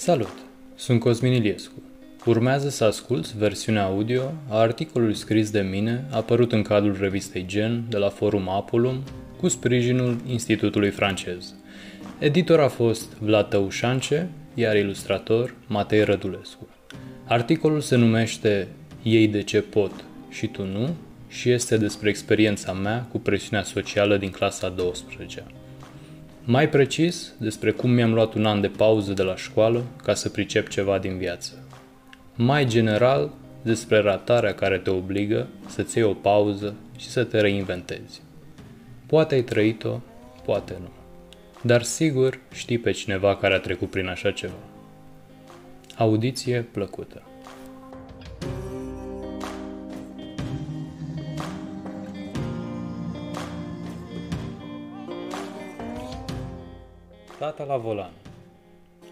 Salut! Sunt Cosmin Iliescu. Urmează să asculți versiunea audio a articolului scris de mine, apărut în cadrul revistei Gen de la Forum Apulum, cu sprijinul Institutului francez. Editor a fost Vlad Tăușance, iar ilustrator Matei Rădulescu. Articolul se numește Ei de ce pot și tu nu și este despre experiența mea cu presiunea socială din clasa 12 -a. Mai precis, despre cum mi-am luat un an de pauză de la școală ca să pricep ceva din viață. Mai general, despre ratarea care te obligă să-ți iei o pauză și să te reinventezi. Poate ai trăit-o, poate nu. Dar sigur știi pe cineva care a trecut prin așa ceva. Audiție plăcută. Tata la volan.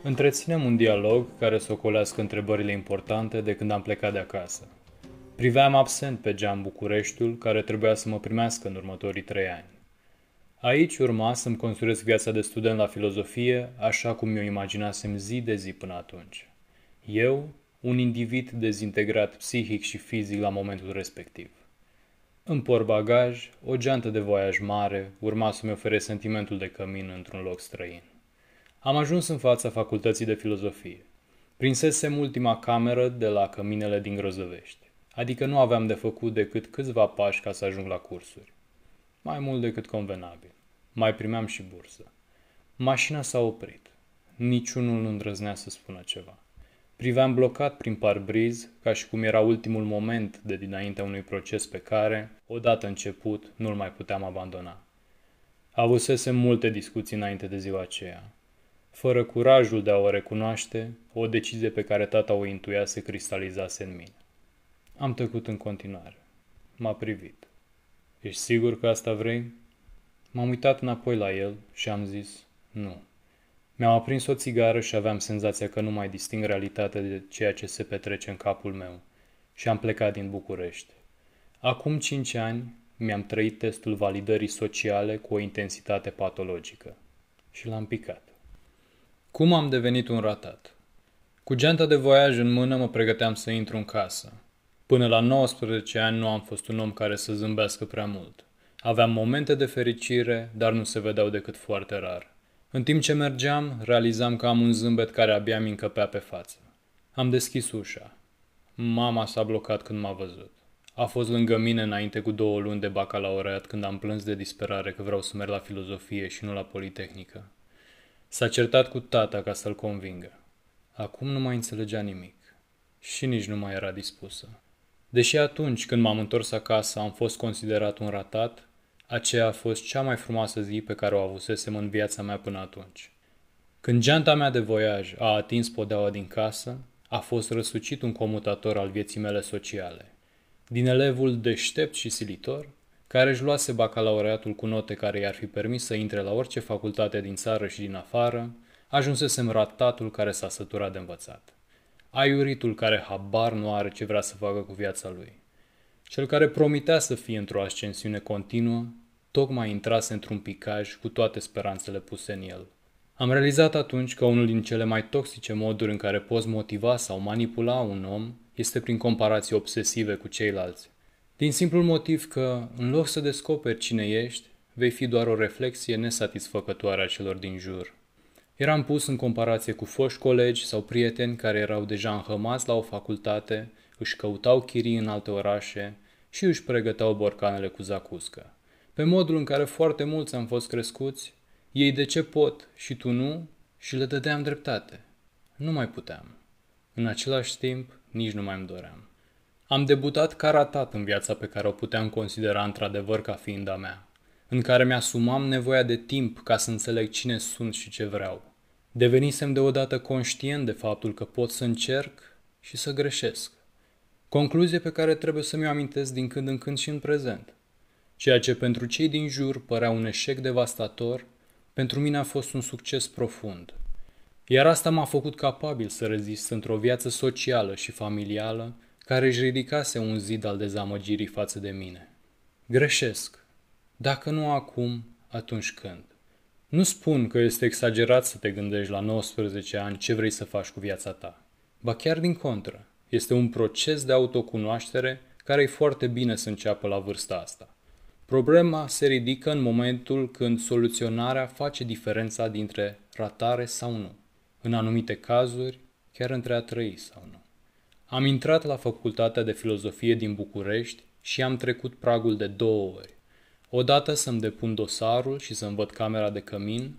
Întreținem un dialog care să ocolească întrebările importante de când am plecat de acasă. Priveam absent pe geam Bucureștiul, care trebuia să mă primească în următorii trei ani. Aici urma să-mi construiesc viața de student la filozofie, așa cum mi-o imaginasem zi de zi până atunci. Eu, un individ dezintegrat psihic și fizic la momentul respectiv. În bagaj, o geantă de voiaj mare urma să-mi ofere sentimentul de cămin într-un loc străin. Am ajuns în fața facultății de filozofie. Prinsesem ultima cameră de la căminele din Grozăvești, adică nu aveam de făcut decât câțiva pași ca să ajung la cursuri. Mai mult decât convenabil. Mai primeam și bursă. Mașina s-a oprit. Niciunul nu îndrăznea să spună ceva. Priveam blocat prin parbriz, ca și cum era ultimul moment de dinaintea unui proces pe care, odată început, nu-l mai puteam abandona. Avusesem multe discuții înainte de ziua aceea, fără curajul de a o recunoaște, o decizie pe care tata o intuia se cristalizase în mine. Am tăcut în continuare. M-a privit. Ești sigur că asta vrei? M-am uitat înapoi la el și am zis, nu. Mi-am aprins o țigară și aveam senzația că nu mai disting realitatea de ceea ce se petrece în capul meu și am plecat din București. Acum cinci ani mi-am trăit testul validării sociale cu o intensitate patologică și l-am picat. Cum am devenit un ratat? Cu geanta de voiaj în mână mă pregăteam să intru în casă. Până la 19 ani nu am fost un om care să zâmbească prea mult. Aveam momente de fericire, dar nu se vedeau decât foarte rar. În timp ce mergeam, realizam că am un zâmbet care abia mi încăpea pe față. Am deschis ușa. Mama s-a blocat când m-a văzut. A fost lângă mine înainte cu două luni de bacalaureat când am plâns de disperare că vreau să merg la filozofie și nu la politehnică. S-a certat cu tata ca să-l convingă. Acum nu mai înțelegea nimic și nici nu mai era dispusă. Deși atunci când m-am întors acasă am fost considerat un ratat, aceea a fost cea mai frumoasă zi pe care o avusesem în viața mea până atunci. Când geanta mea de voiaj a atins podeaua din casă, a fost răsucit un comutator al vieții mele sociale. Din elevul deștept și silitor, care își luase bacalaureatul cu note care i-ar fi permis să intre la orice facultate din țară și din afară, ajunsesem ratatul care s-a săturat de învățat. Aiuritul care habar nu are ce vrea să facă cu viața lui. Cel care promitea să fie într-o ascensiune continuă, tocmai intrase într-un picaj cu toate speranțele puse în el. Am realizat atunci că unul din cele mai toxice moduri în care poți motiva sau manipula un om este prin comparații obsesive cu ceilalți. Din simplul motiv că, în loc să descoperi cine ești, vei fi doar o reflexie nesatisfăcătoare a celor din jur. Eram pus în comparație cu foști colegi sau prieteni care erau deja înhămați la o facultate, își căutau chirii în alte orașe și își pregăteau borcanele cu zacuscă. Pe modul în care foarte mulți am fost crescuți, ei de ce pot și tu nu, și le dădeam dreptate. Nu mai puteam. În același timp, nici nu mai îmi doream. Am debutat ca ratat în viața pe care o puteam considera într-adevăr ca fiind a mea, în care mi-asumam nevoia de timp ca să înțeleg cine sunt și ce vreau. Devenisem deodată conștient de faptul că pot să încerc și să greșesc. Concluzie pe care trebuie să mi-o amintesc din când în când și în prezent. Ceea ce pentru cei din jur părea un eșec devastator, pentru mine a fost un succes profund. Iar asta m-a făcut capabil să rezist într-o viață socială și familială care își ridicase un zid al dezamăgirii față de mine. Greșesc. Dacă nu acum, atunci când? Nu spun că este exagerat să te gândești la 19 ani ce vrei să faci cu viața ta. Ba chiar din contră, este un proces de autocunoaștere care e foarte bine să înceapă la vârsta asta. Problema se ridică în momentul când soluționarea face diferența dintre ratare sau nu. În anumite cazuri, chiar între a trăi sau nu. Am intrat la Facultatea de Filozofie din București și am trecut pragul de două ori. Odată să-mi depun dosarul și să-mi văd camera de cămin,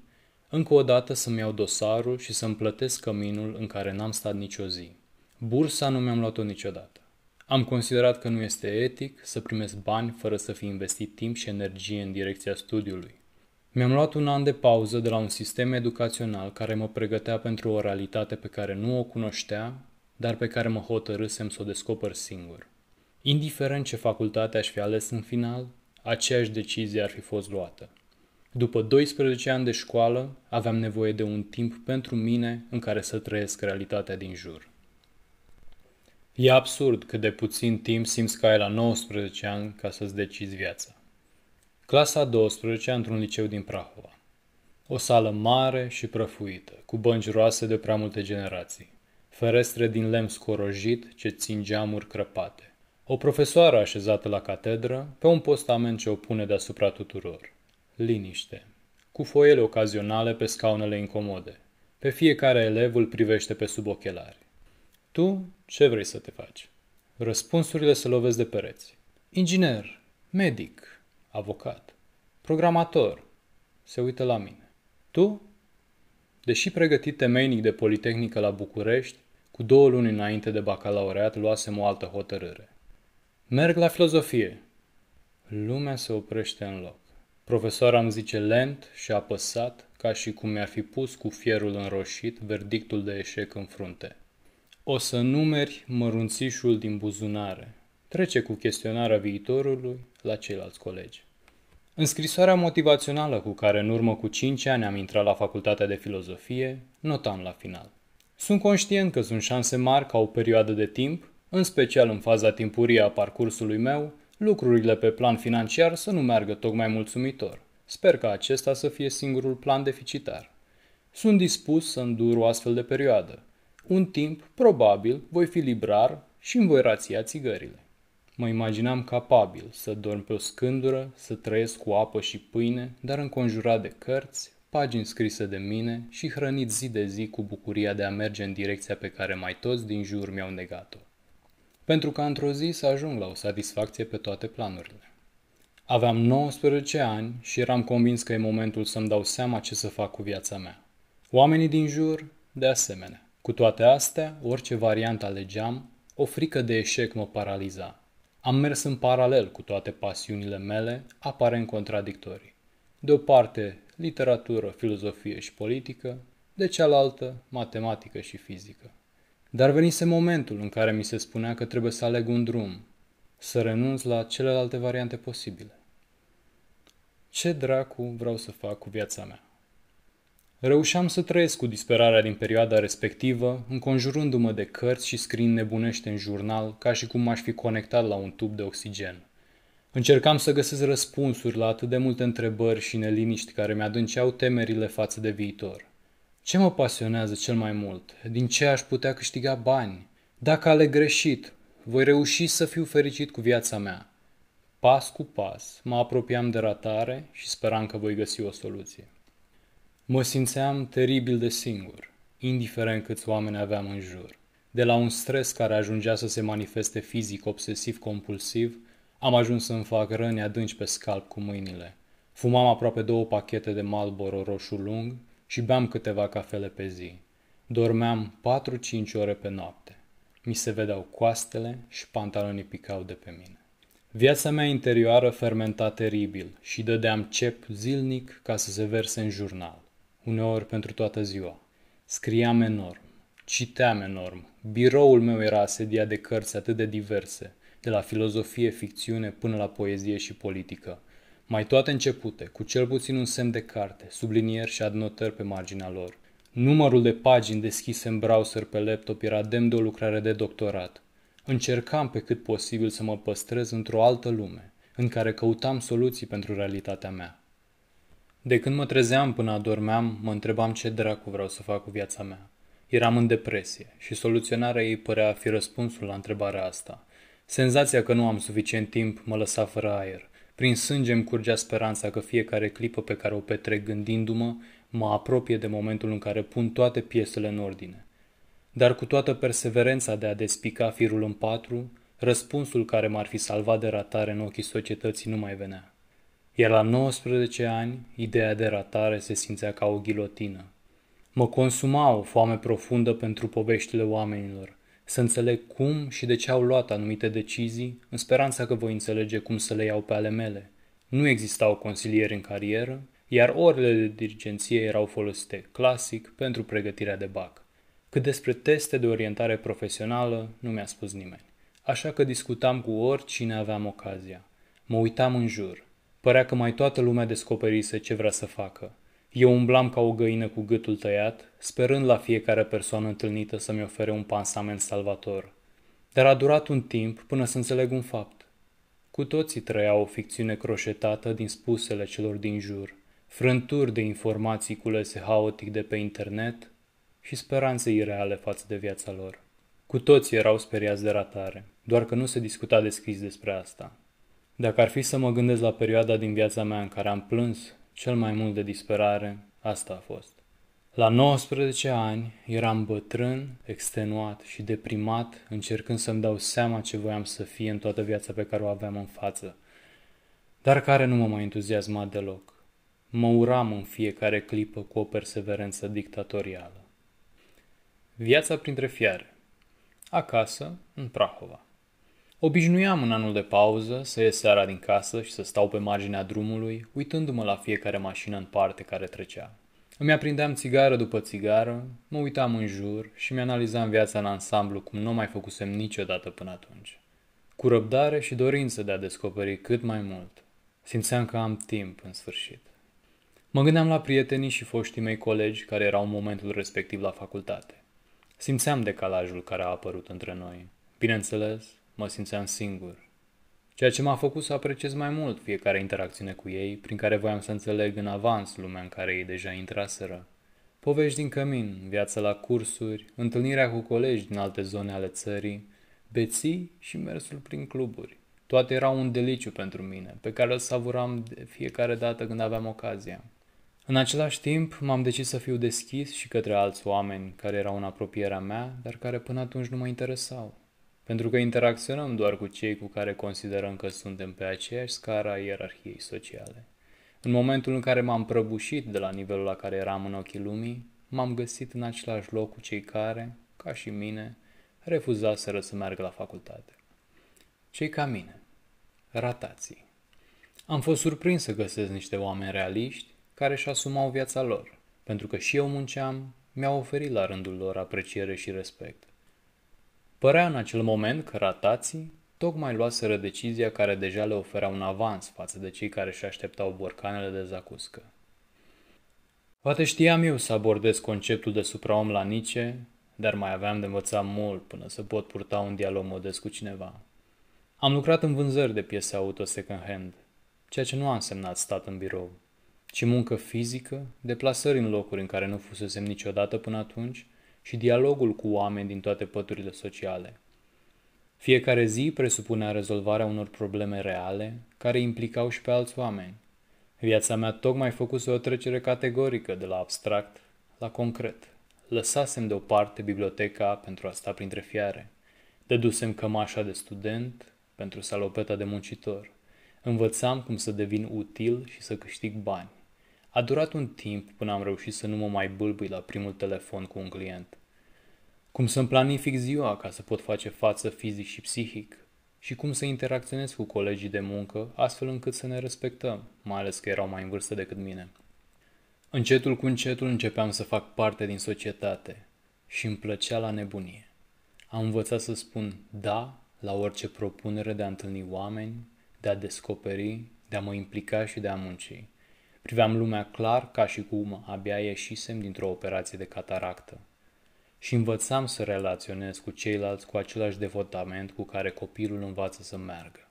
încă o dată să-mi iau dosarul și să-mi plătesc căminul în care n-am stat nicio zi. Bursa nu mi-am luat-o niciodată. Am considerat că nu este etic să primesc bani fără să fi investit timp și energie în direcția studiului. Mi-am luat un an de pauză de la un sistem educațional care mă pregătea pentru o realitate pe care nu o cunoștea, dar pe care mă hotărâsem să o descoper singur. Indiferent ce facultate aș fi ales în final, aceeași decizie ar fi fost luată. După 12 ani de școală, aveam nevoie de un timp pentru mine în care să trăiesc realitatea din jur. E absurd cât de puțin timp simți că ai la 19 ani ca să-ți decizi viața. Clasa 12 într-un liceu din Prahova. O sală mare și prăfuită, cu bănci roase de prea multe generații. Ferestre din lemn scorojit ce țin geamuri crăpate. O profesoară așezată la catedră, pe un postament ce o pune deasupra tuturor. Liniște. Cu foiele ocazionale pe scaunele incomode. Pe fiecare elev îl privește pe sub ochelari. Tu ce vrei să te faci? Răspunsurile se lovesc de pereți. Inginer, medic, avocat, programator. Se uită la mine. Tu? Deși pregătit temeinic de Politehnică la București, cu două luni înainte de bacalaureat luasem o altă hotărâre. Merg la filozofie. Lumea se oprește în loc. Profesoara îmi zice lent și apăsat, ca și cum mi-ar fi pus cu fierul înroșit verdictul de eșec în frunte. O să numeri mărunțișul din buzunare. Trece cu chestionarea viitorului la ceilalți colegi. În scrisoarea motivațională cu care în urmă cu 5 ani am intrat la facultatea de filozofie, notam la final. Sunt conștient că sunt șanse mari ca o perioadă de timp, în special în faza timpurie a parcursului meu, lucrurile pe plan financiar să nu meargă tocmai mulțumitor. Sper că acesta să fie singurul plan deficitar. Sunt dispus să îndur o astfel de perioadă, un timp, probabil, voi fi librar și îmi voi rația țigările. Mă imaginam capabil să dorm pe o scândură, să trăiesc cu apă și pâine, dar înconjurat de cărți, pagini scrise de mine și hrănit zi de zi cu bucuria de a merge în direcția pe care mai toți din jur mi-au negat-o. Pentru că într-o zi să ajung la o satisfacție pe toate planurile. Aveam 19 ani și eram convins că e momentul să-mi dau seama ce să fac cu viața mea. Oamenii din jur, de asemenea. Cu toate astea, orice variantă alegeam, o frică de eșec mă paraliza. Am mers în paralel cu toate pasiunile mele, aparent contradictorii. De o parte, literatură, filozofie și politică, de cealaltă, matematică și fizică. Dar venise momentul în care mi se spunea că trebuie să aleg un drum, să renunț la celelalte variante posibile. Ce dracu vreau să fac cu viața mea? Reușeam să trăiesc cu disperarea din perioada respectivă, înconjurându-mă de cărți și scriind nebunește în jurnal, ca și cum m-aș fi conectat la un tub de oxigen. Încercam să găsesc răspunsuri la atât de multe întrebări și neliniști care mi-adânceau temerile față de viitor. Ce mă pasionează cel mai mult? Din ce aș putea câștiga bani? Dacă aleg greșit, voi reuși să fiu fericit cu viața mea. Pas cu pas, mă apropiam de ratare și speram că voi găsi o soluție. Mă simțeam teribil de singur, indiferent câți oameni aveam în jur. De la un stres care ajungea să se manifeste fizic obsesiv-compulsiv, am ajuns să-mi fac răni adânci pe scalp cu mâinile. Fumam aproape două pachete de Marlboro roșu lung și beam câteva cafele pe zi. Dormeam 4-5 ore pe noapte. Mi se vedeau coastele și pantalonii picau de pe mine. Viața mea interioară fermenta teribil și dădeam cep zilnic ca să se verse în jurnal uneori pentru toată ziua. Scriam enorm, citeam enorm, biroul meu era asediat de cărți atât de diverse, de la filozofie, ficțiune până la poezie și politică. Mai toate începute, cu cel puțin un semn de carte, sublinieri și adnotări pe marginea lor. Numărul de pagini deschise în browser pe laptop era demn de o lucrare de doctorat. Încercam pe cât posibil să mă păstrez într-o altă lume, în care căutam soluții pentru realitatea mea. De când mă trezeam până adormeam, mă întrebam ce dracu vreau să fac cu viața mea. Eram în depresie și soluționarea ei părea a fi răspunsul la întrebarea asta. Senzația că nu am suficient timp mă lăsa fără aer. Prin sânge îmi curgea speranța că fiecare clipă pe care o petrec gândindu-mă mă apropie de momentul în care pun toate piesele în ordine. Dar cu toată perseverența de a despica firul în patru, răspunsul care m-ar fi salvat de ratare în ochii societății nu mai venea. Iar la 19 ani, ideea de ratare se simțea ca o ghilotină. Mă consuma o foame profundă pentru poveștile oamenilor, să înțeleg cum și de ce au luat anumite decizii, în speranța că voi înțelege cum să le iau pe ale mele. Nu existau consilieri în carieră, iar orele de dirigenție erau folosite clasic pentru pregătirea de bac. Cât despre teste de orientare profesională, nu mi-a spus nimeni. Așa că discutam cu oricine aveam ocazia. Mă uitam în jur. Părea că mai toată lumea descoperise ce vrea să facă. Eu umblam ca o găină cu gâtul tăiat, sperând la fiecare persoană întâlnită să-mi ofere un pansament salvator. Dar a durat un timp până să înțeleg un fapt. Cu toții trăiau o ficțiune croșetată din spusele celor din jur, frânturi de informații culese haotic de pe internet și speranțe ireale față de viața lor. Cu toții erau speriați de ratare, doar că nu se discuta deschis despre asta. Dacă ar fi să mă gândesc la perioada din viața mea în care am plâns cel mai mult de disperare, asta a fost. La 19 ani eram bătrân, extenuat și deprimat, încercând să-mi dau seama ce voiam să fie în toată viața pe care o aveam în față, dar care nu mă mai entuziasma deloc. Mă uram în fiecare clipă cu o perseverență dictatorială. Viața printre fiare Acasă, în Prahova. Obișnuiam în anul de pauză să ies seara din casă și să stau pe marginea drumului, uitându-mă la fiecare mașină în parte care trecea. Îmi aprindeam țigară după țigară, mă uitam în jur și mi-analizam viața în ansamblu cum nu mai făcusem niciodată până atunci. Cu răbdare și dorință de a descoperi cât mai mult. Simțeam că am timp în sfârșit. Mă gândeam la prietenii și foștii mei colegi care erau în momentul respectiv la facultate. Simțeam decalajul care a apărut între noi. Bineînțeles, mă simțeam singur. Ceea ce m-a făcut să apreciez mai mult fiecare interacțiune cu ei, prin care voiam să înțeleg în avans lumea în care ei deja intraseră. Povești din cămin, viața la cursuri, întâlnirea cu colegi din alte zone ale țării, beții și mersul prin cluburi. Toate erau un deliciu pentru mine, pe care îl savuram de fiecare dată când aveam ocazia. În același timp, m-am decis să fiu deschis și către alți oameni care erau în apropierea mea, dar care până atunci nu mă interesau. Pentru că interacționăm doar cu cei cu care considerăm că suntem pe aceeași scară a ierarhiei sociale. În momentul în care m-am prăbușit de la nivelul la care eram în ochii lumii, m-am găsit în același loc cu cei care, ca și mine, refuzaseră să meargă la facultate. Cei ca mine, ratații. Am fost surprins să găsesc niște oameni realiști care își asumau viața lor, pentru că și eu munceam, mi-au oferit la rândul lor apreciere și respect. Părea în acel moment că ratații tocmai luaseră decizia care deja le oferea un avans față de cei care își așteptau borcanele de zacuscă. Poate știam eu să abordez conceptul de supraom la Nice, dar mai aveam de învățat mult până să pot purta un dialog modest cu cineva. Am lucrat în vânzări de piese auto second-hand, ceea ce nu a însemnat stat în birou ci muncă fizică, deplasări în locuri în care nu fusesem niciodată până atunci și dialogul cu oameni din toate păturile sociale. Fiecare zi presupunea rezolvarea unor probleme reale care implicau și pe alți oameni. Viața mea tocmai făcuse o trecere categorică de la abstract la concret. Lăsasem deoparte biblioteca pentru a sta printre fiare. Dedusem cămașa de student pentru salopeta de muncitor. Învățam cum să devin util și să câștig bani. A durat un timp până am reușit să nu mă mai bâlbui la primul telefon cu un client. Cum să-mi planific ziua ca să pot face față fizic și psihic și cum să interacționez cu colegii de muncă astfel încât să ne respectăm, mai ales că erau mai în vârstă decât mine. Încetul cu încetul începeam să fac parte din societate și îmi plăcea la nebunie. Am învățat să spun da la orice propunere de a întâlni oameni, de a descoperi, de a mă implica și de a munci. Priveam lumea clar ca și cum abia ieșisem dintr-o operație de cataractă. Și învățam să relaționez cu ceilalți cu același devotament cu care copilul învață să meargă,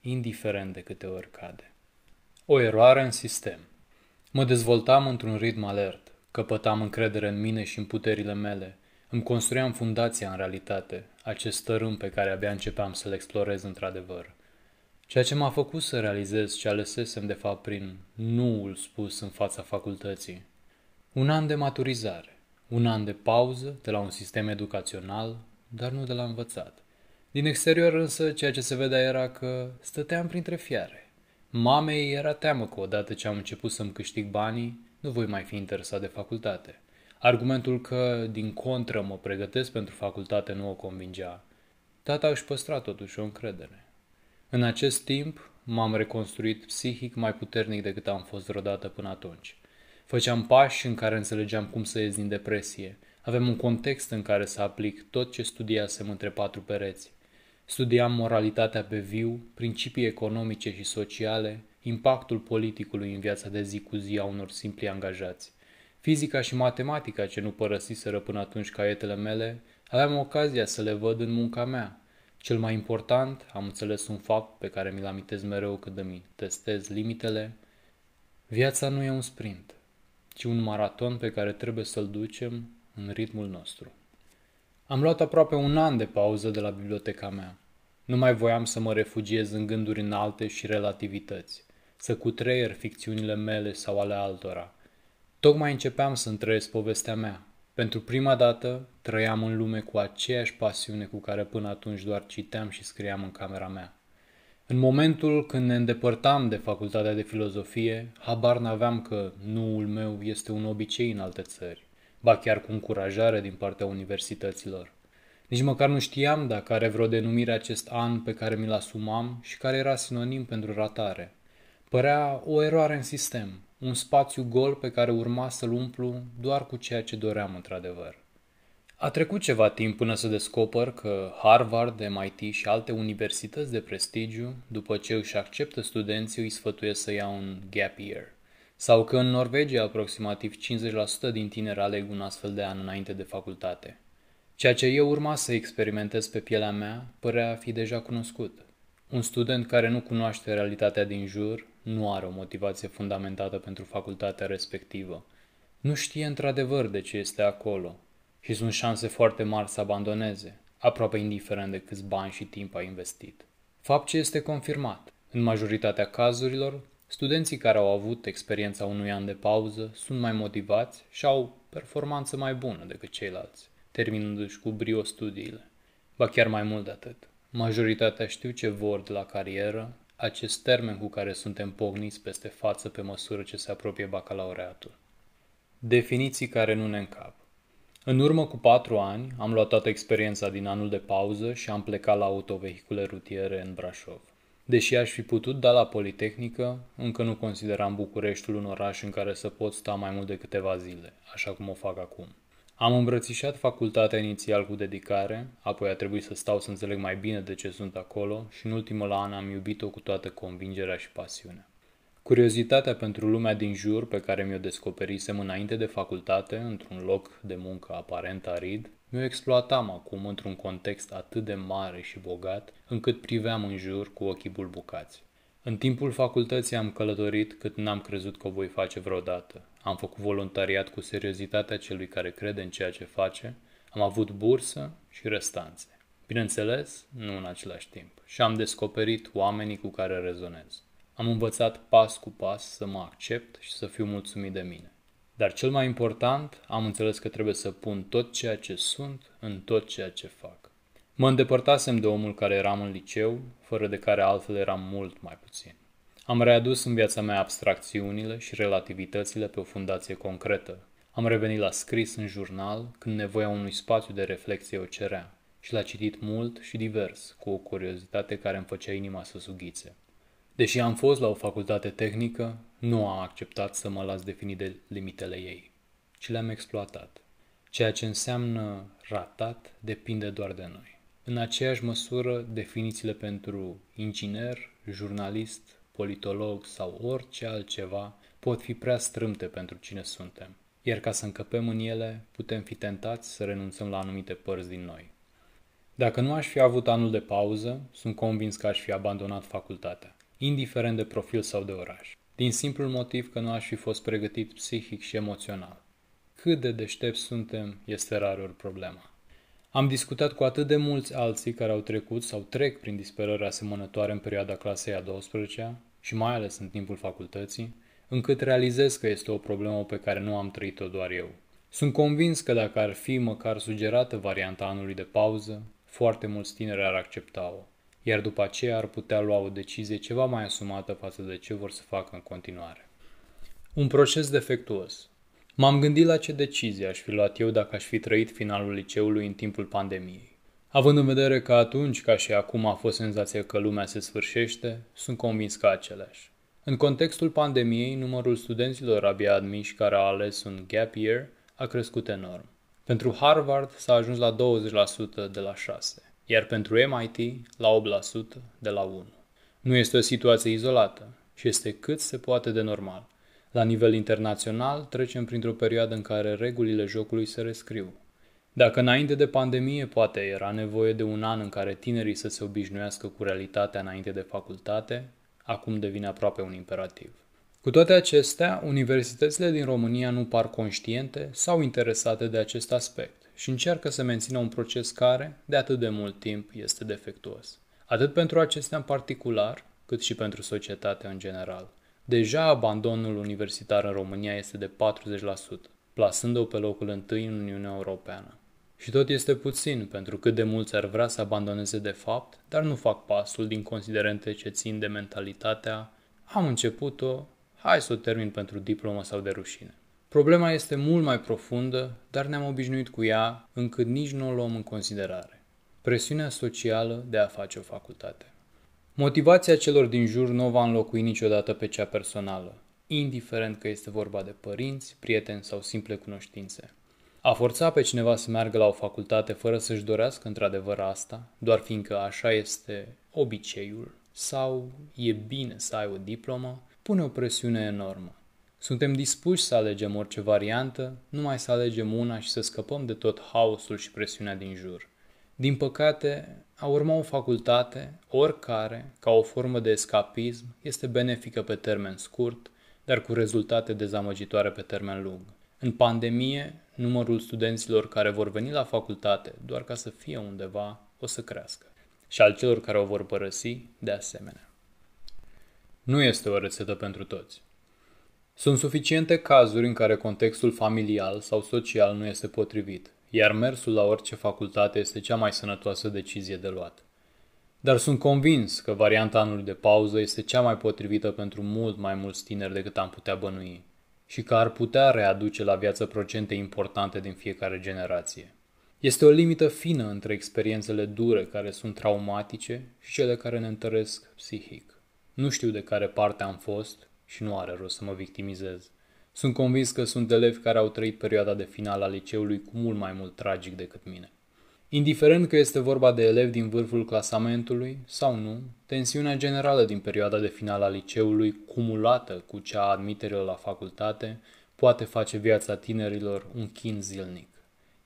indiferent de câte ori cade. O eroare în sistem. Mă dezvoltam într-un ritm alert, căpătam încredere în mine și în puterile mele, îmi construiam fundația în realitate, acest tărâm pe care abia începeam să-l explorez într-adevăr. Ceea ce m-a făcut să realizez ce alesesem de fapt prin nuul spus în fața facultății. Un an de maturizare, un an de pauză de la un sistem educațional, dar nu de la învățat. Din exterior însă, ceea ce se vedea era că stăteam printre fiare. Mamei era teamă că odată ce am început să-mi câștig banii, nu voi mai fi interesat de facultate. Argumentul că, din contră, mă pregătesc pentru facultate nu o convingea. Tata își păstra totuși o încredere. În acest timp, m-am reconstruit psihic mai puternic decât am fost vreodată până atunci. Făceam pași în care înțelegeam cum să ies din depresie. Avem un context în care să aplic tot ce studiasem între patru pereți. Studiam moralitatea pe viu, principii economice și sociale, impactul politicului în viața de zi cu zi a unor simpli angajați. Fizica și matematica ce nu părăsiseră până atunci caietele mele, aveam ocazia să le văd în munca mea. Cel mai important, am înțeles un fapt pe care mi-l amintez mereu când îmi testez limitele. Viața nu e un sprint, ci un maraton pe care trebuie să-l ducem în ritmul nostru. Am luat aproape un an de pauză de la biblioteca mea. Nu mai voiam să mă refugiez în gânduri înalte și relativități, să cutreier ficțiunile mele sau ale altora. Tocmai începeam să trăiesc povestea mea. Pentru prima dată trăiam în lume cu aceeași pasiune cu care până atunci doar citeam și scriam în camera mea. În momentul când ne îndepărtam de facultatea de filozofie, habar n-aveam că nuul meu este un obicei în alte țări, ba chiar cu încurajare din partea universităților. Nici măcar nu știam dacă are vreo denumire acest an pe care mi-l asumam și care era sinonim pentru ratare. Părea o eroare în sistem, un spațiu gol pe care urma să-l umplu doar cu ceea ce doream într-adevăr. A trecut ceva timp până să descoper că Harvard, MIT și alte universități de prestigiu, după ce își acceptă studenții, îi sfătuiesc să ia un gap year. Sau că în Norvegia aproximativ 50% din tineri aleg un astfel de an înainte de facultate. Ceea ce eu urma să experimentez pe pielea mea părea a fi deja cunoscut. Un student care nu cunoaște realitatea din jur nu are o motivație fundamentată pentru facultatea respectivă. Nu știe într-adevăr de ce este acolo și sunt șanse foarte mari să abandoneze, aproape indiferent de câți bani și timp a investit. Fapt ce este confirmat. În majoritatea cazurilor, studenții care au avut experiența unui an de pauză sunt mai motivați și au performanță mai bună decât ceilalți, terminându-și cu brio studiile. Ba chiar mai mult de atât. Majoritatea știu ce vor de la carieră acest termen cu care suntem pogniți peste față pe măsură ce se apropie bacalaureatul. Definiții care nu ne încap. În urmă cu patru ani am luat toată experiența din anul de pauză și am plecat la autovehicule rutiere în Brașov. Deși aș fi putut da la Politehnică, încă nu consideram Bucureștiul un oraș în care să pot sta mai mult de câteva zile, așa cum o fac acum. Am îmbrățișat facultatea inițial cu dedicare, apoi a trebuit să stau să înțeleg mai bine de ce sunt acolo și în ultimul an am iubit-o cu toată convingerea și pasiunea. Curiozitatea pentru lumea din jur pe care mi-o descoperisem înainte de facultate, într-un loc de muncă aparent arid, mi-o exploatam acum într-un context atât de mare și bogat, încât priveam în jur cu ochii bulbucați. În timpul facultății am călătorit cât n-am crezut că o voi face vreodată. Am făcut voluntariat cu seriozitatea celui care crede în ceea ce face, am avut bursă și restanțe. Bineînțeles, nu în același timp. Și am descoperit oamenii cu care rezonez. Am învățat pas cu pas să mă accept și să fiu mulțumit de mine. Dar cel mai important, am înțeles că trebuie să pun tot ceea ce sunt în tot ceea ce fac. Mă îndepărtasem de omul care eram în liceu, fără de care altfel eram mult mai puțin. Am readus în viața mea abstracțiunile și relativitățile pe o fundație concretă. Am revenit la scris în jurnal când nevoia unui spațiu de reflexie o cerea și l-a citit mult și divers, cu o curiozitate care îmi făcea inima să sughițe. Deși am fost la o facultate tehnică, nu am acceptat să mă las definit de limitele ei, ci le-am exploatat. Ceea ce înseamnă ratat depinde doar de noi. În aceeași măsură, definițiile pentru inginer, jurnalist, politolog sau orice altceva pot fi prea strâmte pentru cine suntem, iar ca să încăpem în ele, putem fi tentați să renunțăm la anumite părți din noi. Dacă nu aș fi avut anul de pauză, sunt convins că aș fi abandonat facultatea, indiferent de profil sau de oraș. din simplul motiv că nu aș fi fost pregătit psihic și emoțional. Cât de deștepți suntem este rarul problema. Am discutat cu atât de mulți alții care au trecut sau trec prin disperări asemănătoare în perioada clasei a 12-a și mai ales în timpul facultății, încât realizez că este o problemă pe care nu am trăit-o doar eu. Sunt convins că dacă ar fi măcar sugerată varianta anului de pauză, foarte mulți tineri ar accepta-o, iar după aceea ar putea lua o decizie ceva mai asumată față de ce vor să facă în continuare. Un proces defectuos. M-am gândit la ce decizie aș fi luat eu dacă aș fi trăit finalul liceului în timpul pandemiei. Având în vedere că atunci, ca și acum, a fost senzația că lumea se sfârșește, sunt convins că aceleași. În contextul pandemiei, numărul studenților abia admiși care au ales un gap year a crescut enorm. Pentru Harvard s-a ajuns la 20% de la 6, iar pentru MIT la 8% de la 1. Nu este o situație izolată și este cât se poate de normal. La nivel internațional, trecem printr-o perioadă în care regulile jocului se rescriu. Dacă înainte de pandemie poate era nevoie de un an în care tinerii să se obișnuiască cu realitatea înainte de facultate, acum devine aproape un imperativ. Cu toate acestea, universitățile din România nu par conștiente sau interesate de acest aspect și încearcă să mențină un proces care, de atât de mult timp, este defectuos. Atât pentru acestea în particular, cât și pentru societatea în general. Deja abandonul universitar în România este de 40%, plasând-o pe locul întâi în Uniunea Europeană. Și tot este puțin, pentru cât de mulți ar vrea să abandoneze de fapt, dar nu fac pasul din considerente ce țin de mentalitatea am început-o, hai să o termin pentru diplomă sau de rușine. Problema este mult mai profundă, dar ne-am obișnuit cu ea încât nici nu o luăm în considerare. Presiunea socială de a face o facultate. Motivația celor din jur nu va înlocui niciodată pe cea personală, indiferent că este vorba de părinți, prieteni sau simple cunoștințe. A forța pe cineva să meargă la o facultate fără să-și dorească într-adevăr asta, doar fiindcă așa este obiceiul, sau e bine să ai o diplomă, pune o presiune enormă. Suntem dispuși să alegem orice variantă, numai să alegem una și să scăpăm de tot haosul și presiunea din jur. Din păcate, a urma o facultate, oricare, ca o formă de escapism, este benefică pe termen scurt, dar cu rezultate dezamăgitoare pe termen lung. În pandemie, numărul studenților care vor veni la facultate doar ca să fie undeva o să crească. Și al celor care o vor părăsi, de asemenea. Nu este o rețetă pentru toți. Sunt suficiente cazuri în care contextul familial sau social nu este potrivit, iar mersul la orice facultate este cea mai sănătoasă decizie de luat. Dar sunt convins că varianta anului de pauză este cea mai potrivită pentru mult mai mulți tineri decât am putea bănui și că ar putea readuce la viață procente importante din fiecare generație. Este o limită fină între experiențele dure care sunt traumatice și cele care ne întăresc psihic. Nu știu de care parte am fost și nu are rost să mă victimizez. Sunt convins că sunt elevi care au trăit perioada de final a liceului cu mult mai mult tragic decât mine. Indiferent că este vorba de elevi din vârful clasamentului sau nu, tensiunea generală din perioada de final a liceului, cumulată cu cea a admiterilor la facultate, poate face viața tinerilor un chin zilnic.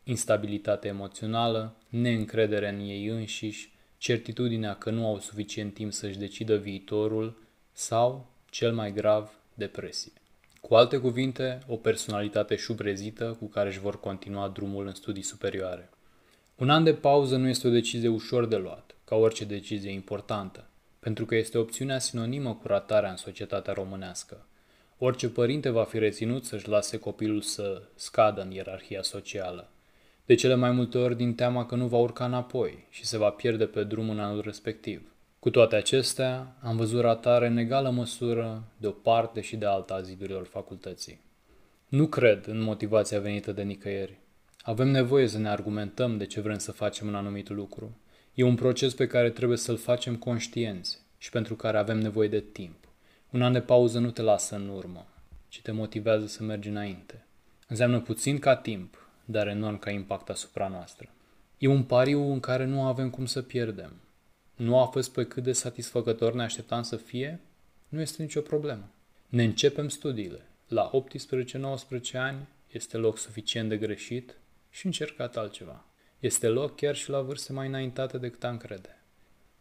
Instabilitate emoțională, neîncredere în ei înșiși, certitudinea că nu au suficient timp să-și decidă viitorul sau, cel mai grav, depresie. Cu alte cuvinte, o personalitate șubrezită cu care își vor continua drumul în studii superioare. Un an de pauză nu este o decizie ușor de luat, ca orice decizie importantă, pentru că este opțiunea sinonimă cu ratarea în societatea românească. Orice părinte va fi reținut să-și lase copilul să scadă în ierarhia socială. De cele mai multe ori din teama că nu va urca înapoi și se va pierde pe drum în anul respectiv. Cu toate acestea, am văzut ratare în egală măsură de o parte și de alta a zidurilor facultății. Nu cred în motivația venită de nicăieri. Avem nevoie să ne argumentăm de ce vrem să facem un anumit lucru. E un proces pe care trebuie să-l facem conștienți și pentru care avem nevoie de timp. Un an de pauză nu te lasă în urmă, ci te motivează să mergi înainte. Înseamnă puțin ca timp, dar enorm ca impact asupra noastră. E un pariu în care nu avem cum să pierdem. Nu a fost pe cât de satisfăcător ne așteptam să fie? Nu este nicio problemă. Ne începem studiile. La 18-19 ani este loc suficient de greșit și încercat altceva. Este loc chiar și la vârste mai înaintate decât am crede.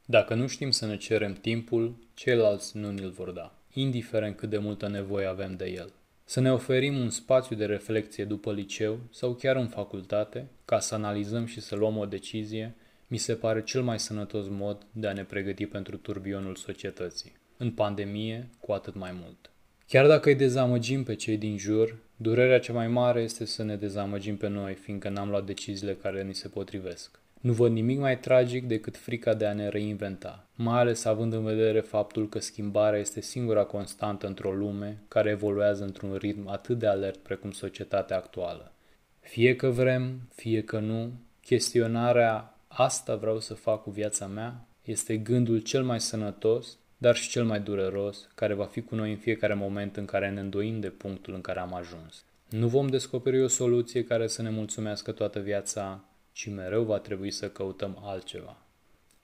Dacă nu știm să ne cerem timpul, ceilalți nu ne-l vor da. indiferent cât de multă nevoie avem de el. Să ne oferim un spațiu de reflexie după liceu sau chiar în facultate, ca să analizăm și să luăm o decizie, mi se pare cel mai sănătos mod de a ne pregăti pentru turbionul societății. În pandemie, cu atât mai mult. Chiar dacă îi dezamăgim pe cei din jur, durerea cea mai mare este să ne dezamăgim pe noi, fiindcă n-am luat deciziile care ni se potrivesc. Nu văd nimic mai tragic decât frica de a ne reinventa, mai ales având în vedere faptul că schimbarea este singura constantă într-o lume care evoluează într-un ritm atât de alert precum societatea actuală. Fie că vrem, fie că nu, chestionarea asta vreau să fac cu viața mea este gândul cel mai sănătos, dar și cel mai dureros, care va fi cu noi în fiecare moment în care ne îndoim de punctul în care am ajuns. Nu vom descoperi o soluție care să ne mulțumească toată viața, ci mereu va trebui să căutăm altceva,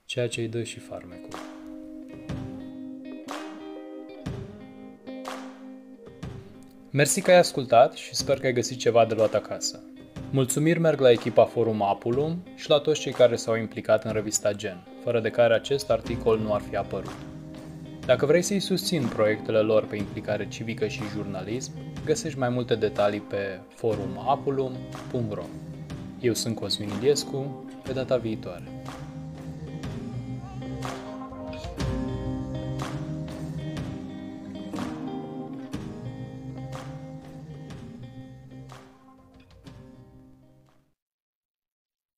ceea ce îi dă și farmecul. Mersi că ai ascultat și sper că ai găsit ceva de luat acasă. Mulțumiri merg la echipa Forum Apulum și la toți cei care s-au implicat în revista Gen, fără de care acest articol nu ar fi apărut. Dacă vrei să-i susțin proiectele lor pe implicare civică și jurnalism, găsești mai multe detalii pe forumapulum.ro. Eu sunt Cosmin Iliescu, pe data viitoare.